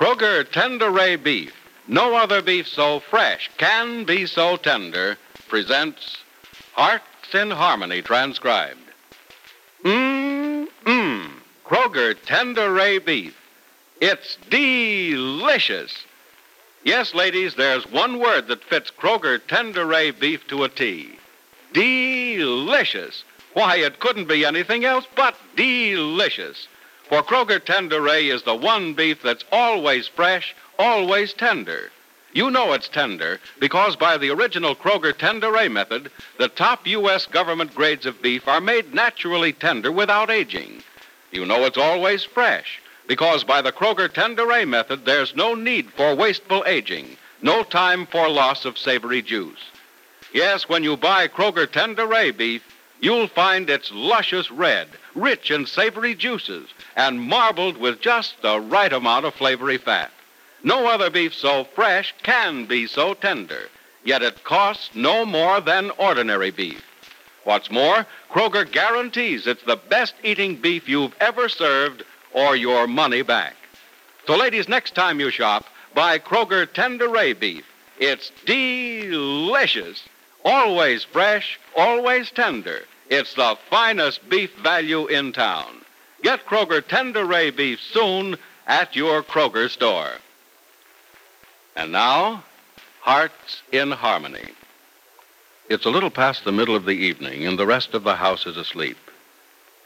Kroger Tenderay Beef. No other beef so fresh can be so tender. Presents Hearts in Harmony transcribed. Mmm, mmm. Kroger Tenderay Beef. It's delicious. Yes, ladies, there's one word that fits Kroger Tenderay Beef to a T. Delicious. Why, it couldn't be anything else but delicious. For Kroger Tenderay is the one beef that's always fresh, always tender. You know it's tender because by the original Kroger Tenderay method, the top U.S. government grades of beef are made naturally tender without aging. You know it's always fresh because by the Kroger Tenderay method, there's no need for wasteful aging, no time for loss of savory juice. Yes, when you buy Kroger Tenderay beef, you'll find its luscious red, rich in savory juices, and marbled with just the right amount of flavory fat. No other beef so fresh can be so tender, yet it costs no more than ordinary beef. What's more, Kroger guarantees it's the best eating beef you've ever served or your money back. So, ladies, next time you shop, buy Kroger Tenderay beef. It's delicious, always fresh, always tender. It's the finest beef value in town. Get Kroger Tenderay beef soon at your Kroger store. And now, Hearts in Harmony. It's a little past the middle of the evening, and the rest of the house is asleep.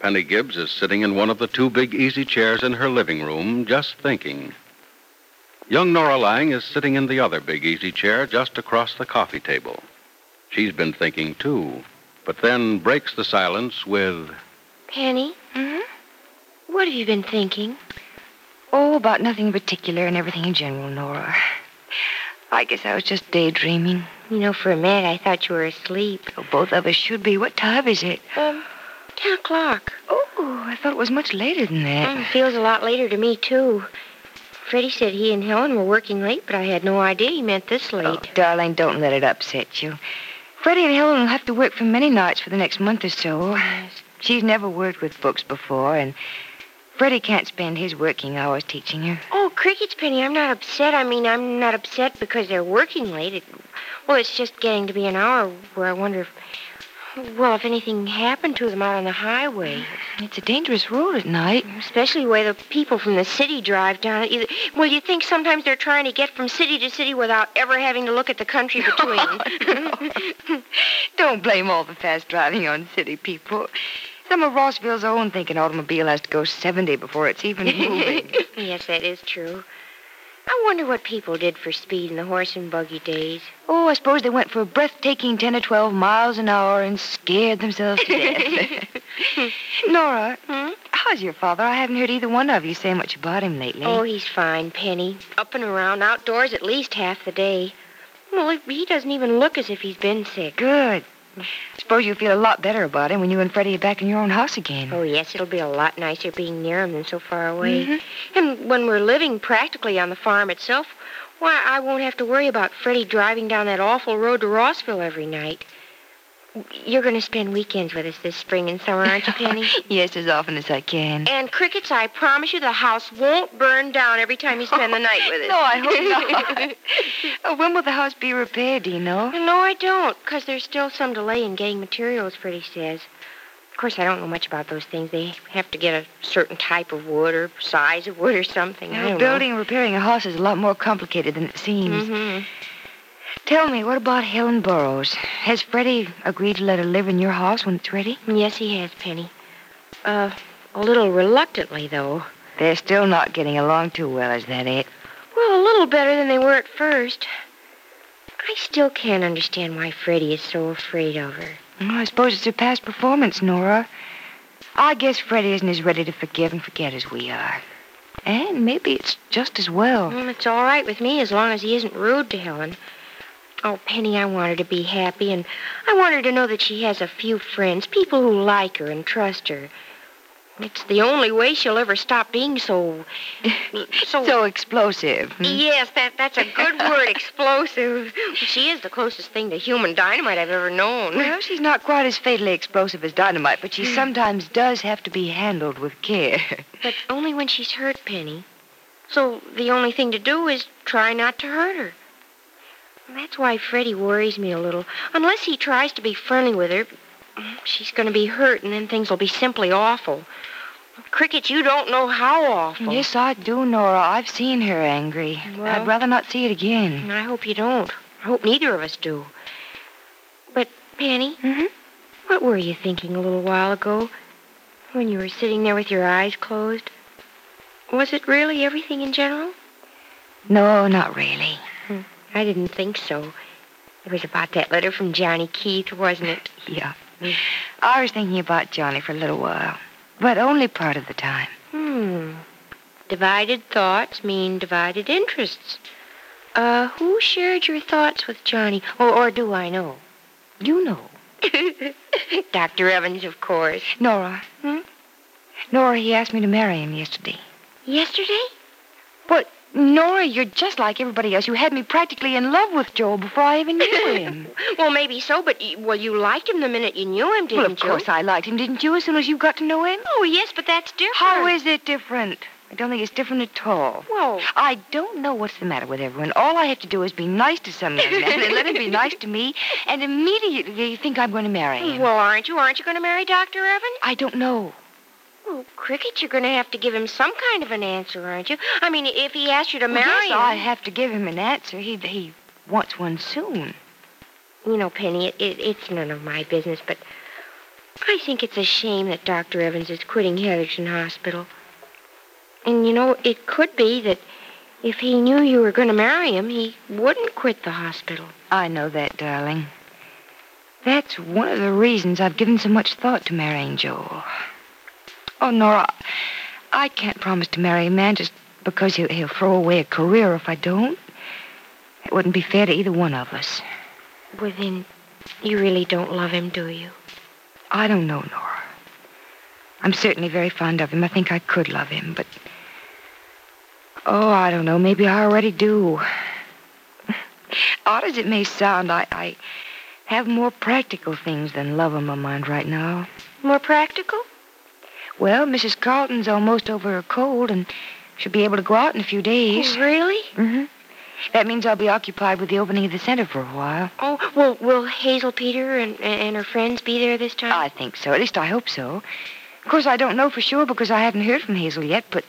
Penny Gibbs is sitting in one of the two big easy chairs in her living room, just thinking. Young Nora Lang is sitting in the other big easy chair just across the coffee table. She's been thinking, too, but then breaks the silence with. Penny? Hmm? What have you been thinking? Oh, about nothing in particular and everything in general, Nora. I guess I was just daydreaming. You know, for a minute I thought you were asleep. Oh, both of us should be. What time is it? Um, ten o'clock. Oh, I thought it was much later than that. Mm, feels a lot later to me, too. Freddie said he and Helen were working late, but I had no idea he meant this late. Oh, darling, don't let it upset you. Freddie and Helen will have to work for many nights for the next month or so. She's never worked with books before, and Freddie can't spend his working hours teaching her. Oh, crickets, Penny, I'm not upset. I mean, I'm not upset because they're working late. It, well, it's just getting to be an hour where I wonder if, well, if anything happened to them out on the highway. It's a dangerous road at night. Especially the way the people from the city drive down it. Well, you think sometimes they're trying to get from city to city without ever having to look at the country between. Oh, no. Don't blame all the fast driving on city people. Some of Rossville's own think an automobile has to go 70 before it's even moving. yes, that is true. I wonder what people did for speed in the horse and buggy days. Oh, I suppose they went for a breathtaking 10 or 12 miles an hour and scared themselves to death. Nora, Hmm? how's your father? I haven't heard either one of you say much about him lately. Oh, he's fine, Penny. Up and around, outdoors at least half the day. Well, he- he doesn't even look as if he's been sick. Good. Suppose you'll feel a lot better about him when you and Freddie are back in your own house again. Oh, yes, it'll be a lot nicer being near him than so far away. Mhm. And when we're living practically on the farm itself, why, I won't have to worry about Freddie driving down that awful road to Rossville every night. You're going to spend weekends with us this spring and summer, aren't you, Penny? yes, as often as I can. and crickets, I promise you the house won't burn down every time you spend the night with us. No, I hope not. Uh, when will the house be repaired, do you know? No, I don't, because there's still some delay in getting materials, Freddie says. Of course, I don't know much about those things. They have to get a certain type of wood or size of wood or something. I Now, don't building and repairing a house is a lot more complicated than it seems. know. Tell me, what about Helen Burrows? Has Freddie agreed to let her live in your house when it's ready? Yes, he has, Penny. Uh, a little reluctantly, though. They're still not getting along too well, is that it? Well, a little better than they were at first. I still can't understand why Freddie is so afraid of her. Well, I suppose it's her past performance, Nora. I guess Freddie isn't as ready to forgive and forget as we are. And maybe it's just as well. Mm, it's all right with me as long as he isn't rude to Helen. Oh, Penny, I want her to be happy, and I want her to know that she has a few friends, people who like her and trust her. It's the only way she'll ever stop being so. so. So explosive. hmm? Yes, that that's a good word, explosive. She is the closest thing to human dynamite I've ever known. Well, she's not quite as fatally explosive as dynamite, but she sometimes does have to be handled with care. But only when she's hurt, Penny. So the only thing to do is try not to hurt her. That's why Freddie worries me a little. Unless he tries to be friendly with her, she's going to be hurt, and then things will be simply awful. Cricket, you don't know how awful. Yes, I do, Nora. I've seen her angry. Well- I'd rather not see it again. I hope you don't. I hope neither of us do. But, Penny, mm-hmm. what were you thinking a little while ago when you were sitting there with your eyes closed? Was it really everything in general? No, not really. I didn't think so. It was about that letter from Johnny Keith, wasn't it? Yeah. I was thinking about Johnny for a little while, but only part of the time. Hmm. Divided thoughts mean divided interests. Uh, who shared your thoughts with Johnny? Or, or do I know? You know. Dr. Evans, of course. Nora. Hmm? Nora, he asked me to marry him yesterday. Yesterday? But, Nora, you're just like everybody else. You had me practically in love with Joel before I even knew him. Well, maybe so, but you, well, you liked him the minute you knew him, didn't you? well, of you? course I liked him, didn't you, as soon as you got to know him? Oh, yes, but that's different. How is it different? I don't think it's different at all. Well, I don't know what's the matter with everyone. All I have to do is be nice to some young man and let him be nice to me, and immediately you think I'm going to marry him. well, aren't you? Aren't you going to marry Dr. Evans? I don't know. Well, Cricket, you're going to have to give him some kind of an answer, aren't you? I mean, if he asks you to Well, marry yes, him. I have to give him an answer. He he wants one soon. You know, Penny, it, it, it's none of my business, but I think it's a shame that Dr. Evans is quitting Heatherton Hospital. And, you know, it could be that if he knew you were going to marry him, he wouldn't quit the hospital. I know that, darling. That's one of the reasons I've given so much thought to marrying Joel. Oh, Nora, I can't promise to marry a man just because he'll, he'll throw away a career if I don't. It wouldn't be fair to either one of us. Well, then, you really don't love him, do you? I don't know, Nora. I'm certainly very fond of him. I think I could love him, but. Oh, I don't know. Maybe I already do. Odd as it may sound, I, I have more practical things than love on my mind right now. More practical? Well, Mrs. Carlton's almost over her cold and should be able to go out in a few days. Oh, really? Mm-hmm. That means I'll be occupied with the opening of the center for a while. Oh, well, will Hazel Peter and, and her friends be there this time? I think so. At least I hope so. Of course, I don't know for sure because I haven't heard from Hazel yet, but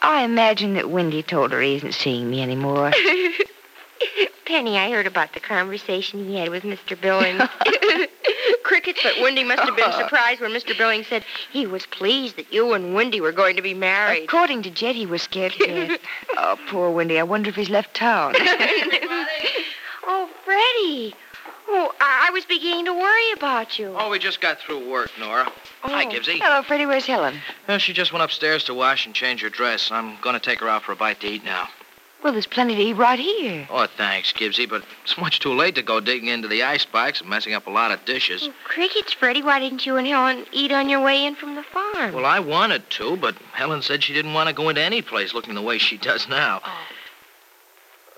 I imagine that Wendy told her he isn't seeing me anymore. Penny, I heard about the conversation he had with Mr. Billings. Crickets, but Wendy must have been surprised when Mr. Billings said he was pleased that you and Wendy were going to be married. According to Jed, he was scared to death. oh, poor Wendy. I wonder if he's left town. oh, Freddie. Oh, I, I was beginning to worry about you. Oh, we just got through work, Nora. Hi, Oh. Gibbsy. Hello, Freddie. Where's Helen? Well, she just went upstairs to wash and change her dress. I'm going to take her out for a bite to eat now. Well, there's plenty to eat right here. Oh, thanks, Gibbsy, but it's much too late to go digging into the icebox and messing up a lot of dishes. Oh, Crickets, Freddie, why didn't you and Helen eat on your way in from the farm? Well, I wanted to, but Helen said she didn't want to go into any place looking the way she does now.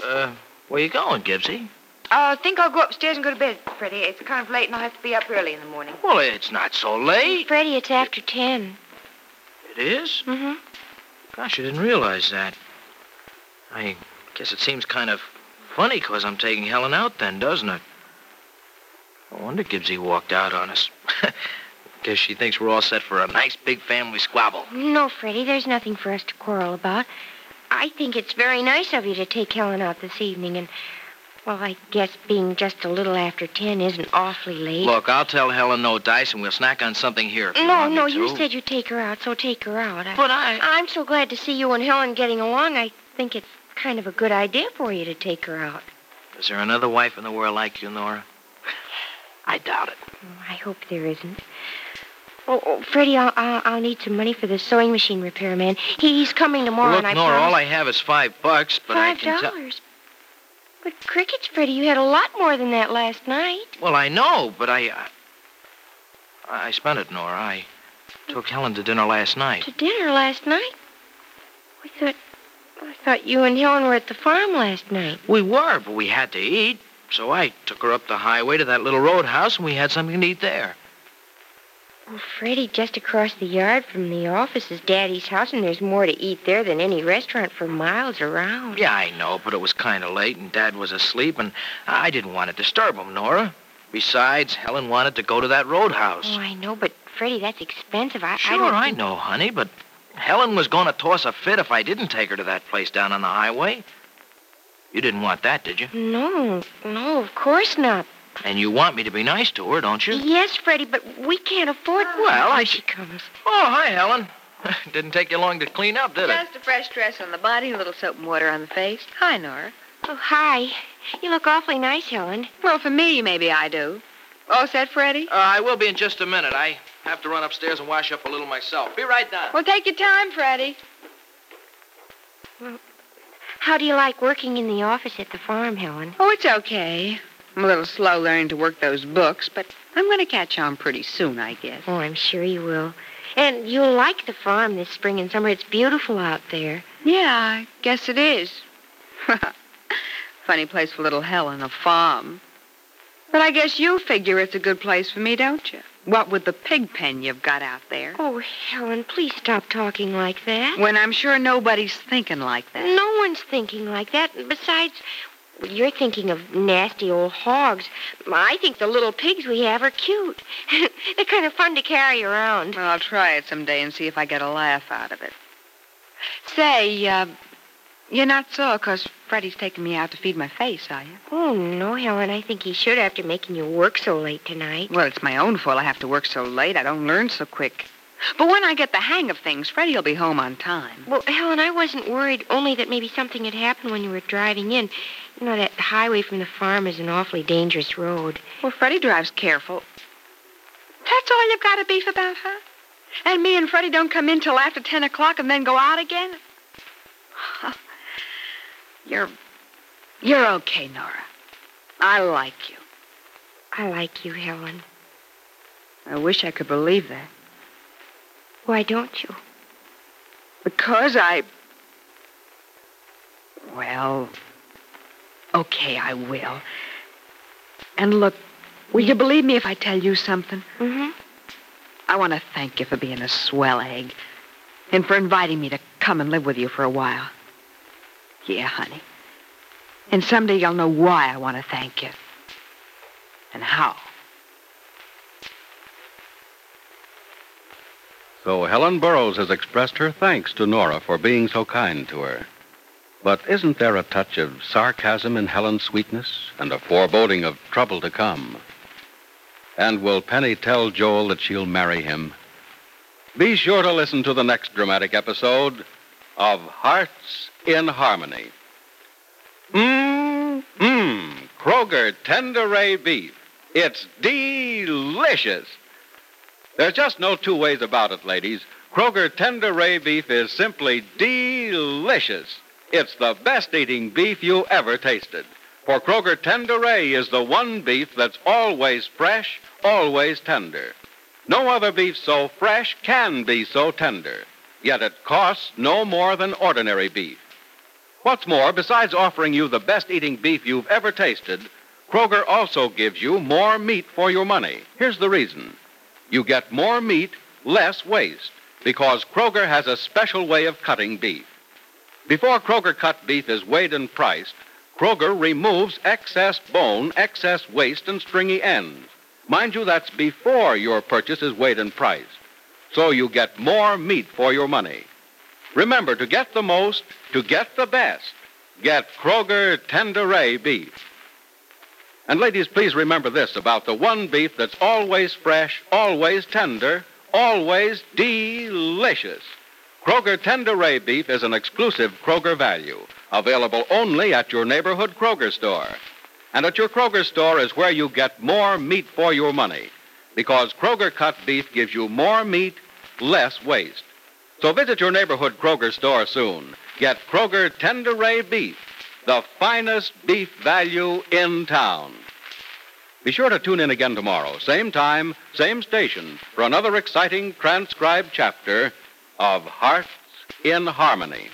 Uh, where are you going, Gibbsy? I think I'll go upstairs and go to bed, Freddie. It's kind of late and I'll have to be up early in the morning. Well, it's not so late. Freddie, it's after ten. It is? Mm-hmm. Gosh, I didn't realize that. I guess it seems kind of funny 'cause I'm taking Helen out then, doesn't it? No wonder Gibbsy walked out on us. Guess she thinks we're all set for a nice big family squabble. No, Freddie, there's nothing for us to quarrel about. I think it's very nice of you to take Helen out this evening, and, well, I guess being just a little after ten isn't awfully late. Look, I'll tell Helen no dice and we'll snack on something here. if you no, no, you said you'd take her out, so take her out. I, But I. I'm so glad to see you and Helen getting along. I think it's kind of a good idea for you to take her out. Is there another wife in the world like you, Nora? I doubt it. Oh, I hope there isn't. Oh, oh Freddie, I'll, I'll, I'll need some money for the sewing machine repairman. He, he's coming tomorrow, Look, and I Nora, promised... all I have is five bucks, but I Five can tell. dollars. But crickets, Freddie, you had a lot more than that last night. Well, I know, but I. Uh, I spent it, Nora. I took Helen to dinner last night. To dinner last night. I thought, I thought you and Helen were at the farm last night. We were, but we had to eat. So I took her up the highway to that little roadhouse, and we had something to eat there. Well, Freddie, just across the yard from the office is Daddy's house, and there's more to eat there than any restaurant for miles around. Yeah, I know, but it was kind of late, and Dad was asleep, and I didn't want to disturb him, Nora. Besides, Helen wanted to go to that roadhouse. Oh, I know, but Freddie, that's expensive. I, Sure, I I know, honey, but Helen was going to toss a fit if I didn't take her to that place down on the highway. You didn't want that, did you? No, no, of course not. And you want me to be nice to her, don't you? Yes, Freddie, but we can't afford. Well, I- Here she comes. Oh, hi, Helen. didn't take you long to clean up, did it? Just a fresh dress on the body, a little soap and water on the face. Hi, Nora. Oh, hi. You look awfully nice, Helen. Well, for me, maybe I do. All set, Freddie? Uh, I will be in just a minute. I have to run upstairs and wash up a little myself. Be right down. Well, take your time, Freddie. Well, how do you like working in the office at the farm, Helen? Oh, it's okay. I'm a little slow learning to work those books, but I'm going to catch on pretty soon, I guess. Oh, I'm sure you will. And you'll like the farm this spring and summer. It's beautiful out there. Yeah, I guess it is. Funny place for little Helen, a farm. But I guess you figure it's a good place for me, don't you? What with the pig pen you've got out there? Oh, Helen, please stop talking like that. When I'm sure nobody's thinking like that. No one's thinking like that. Besides, you're thinking of nasty old hogs. I think the little pigs we have are cute. They're kind of fun to carry around. Well, I'll try it someday and see if I get a laugh out of it. Say, uh, you're not sore 'cause Freddie's taking me out to feed my face, are you? Oh, no, Helen. I think he should after making you work so late tonight. Well, it's my own fault I have to work so late. I don't learn so quick. But when I get the hang of things, Freddie'll be home on time. Well, Helen, I wasn't worried, only that maybe something had happened when you were driving in. You know, that highway from the farm is an awfully dangerous road. Well, Freddie drives careful. That's all you've got to beef about, huh? And me and Freddie don't come in till after 10 o'clock and then go out again? You're. You're okay, Nora. I like you. I like you, Helen. I wish I could believe that. Why don't you? Because I. Well. Okay, I will. And look, will you believe me if I tell you something? Mm-hmm. I want to thank you for being a swell egg and for inviting me to come and live with you for a while. Yeah, honey. And someday you'll know why I want to thank you. And how. So Helen Burrows has expressed her thanks to Nora for being so kind to her. But isn't there a touch of sarcasm in Helen's sweetness and a foreboding of trouble to come? And will Penny tell Joel that she'll marry him? Be sure to listen to the next dramatic episode of Hearts in Harmony. Mmm, mmm, Kroger Tenderay Beef. It's delicious. There's just no two ways about it, ladies. Kroger Tenderay Beef is simply delicious. It's the best eating beef you ever tasted. For Kroger Tenderay is the one beef that's always fresh, always tender. No other beef so fresh can be so tender. Yet it costs no more than ordinary beef. What's more, besides offering you the best eating beef you've ever tasted, Kroger also gives you more meat for your money. Here's the reason you get more meat, less waste, because Kroger has a special way of cutting beef. Before Kroger cut beef is weighed and priced, Kroger removes excess bone, excess waste, and stringy ends. Mind you, that's before your purchase is weighed and priced. So you get more meat for your money. Remember, to get the most, to get the best, get Kroger Tenderay beef. And ladies, please remember this about the one beef that's always fresh, always tender, always delicious. Kroger Tenderay beef is an exclusive Kroger value, available only at your neighborhood Kroger store. And at your Kroger store is where you get more meat for your money, because Kroger cut beef gives you more meat, less waste. So visit your neighborhood Kroger store soon. Get Kroger Tenderay beef, the finest beef value in town. Be sure to tune in again tomorrow, same time, same station, for another exciting transcribed chapter of Hearts in Harmony.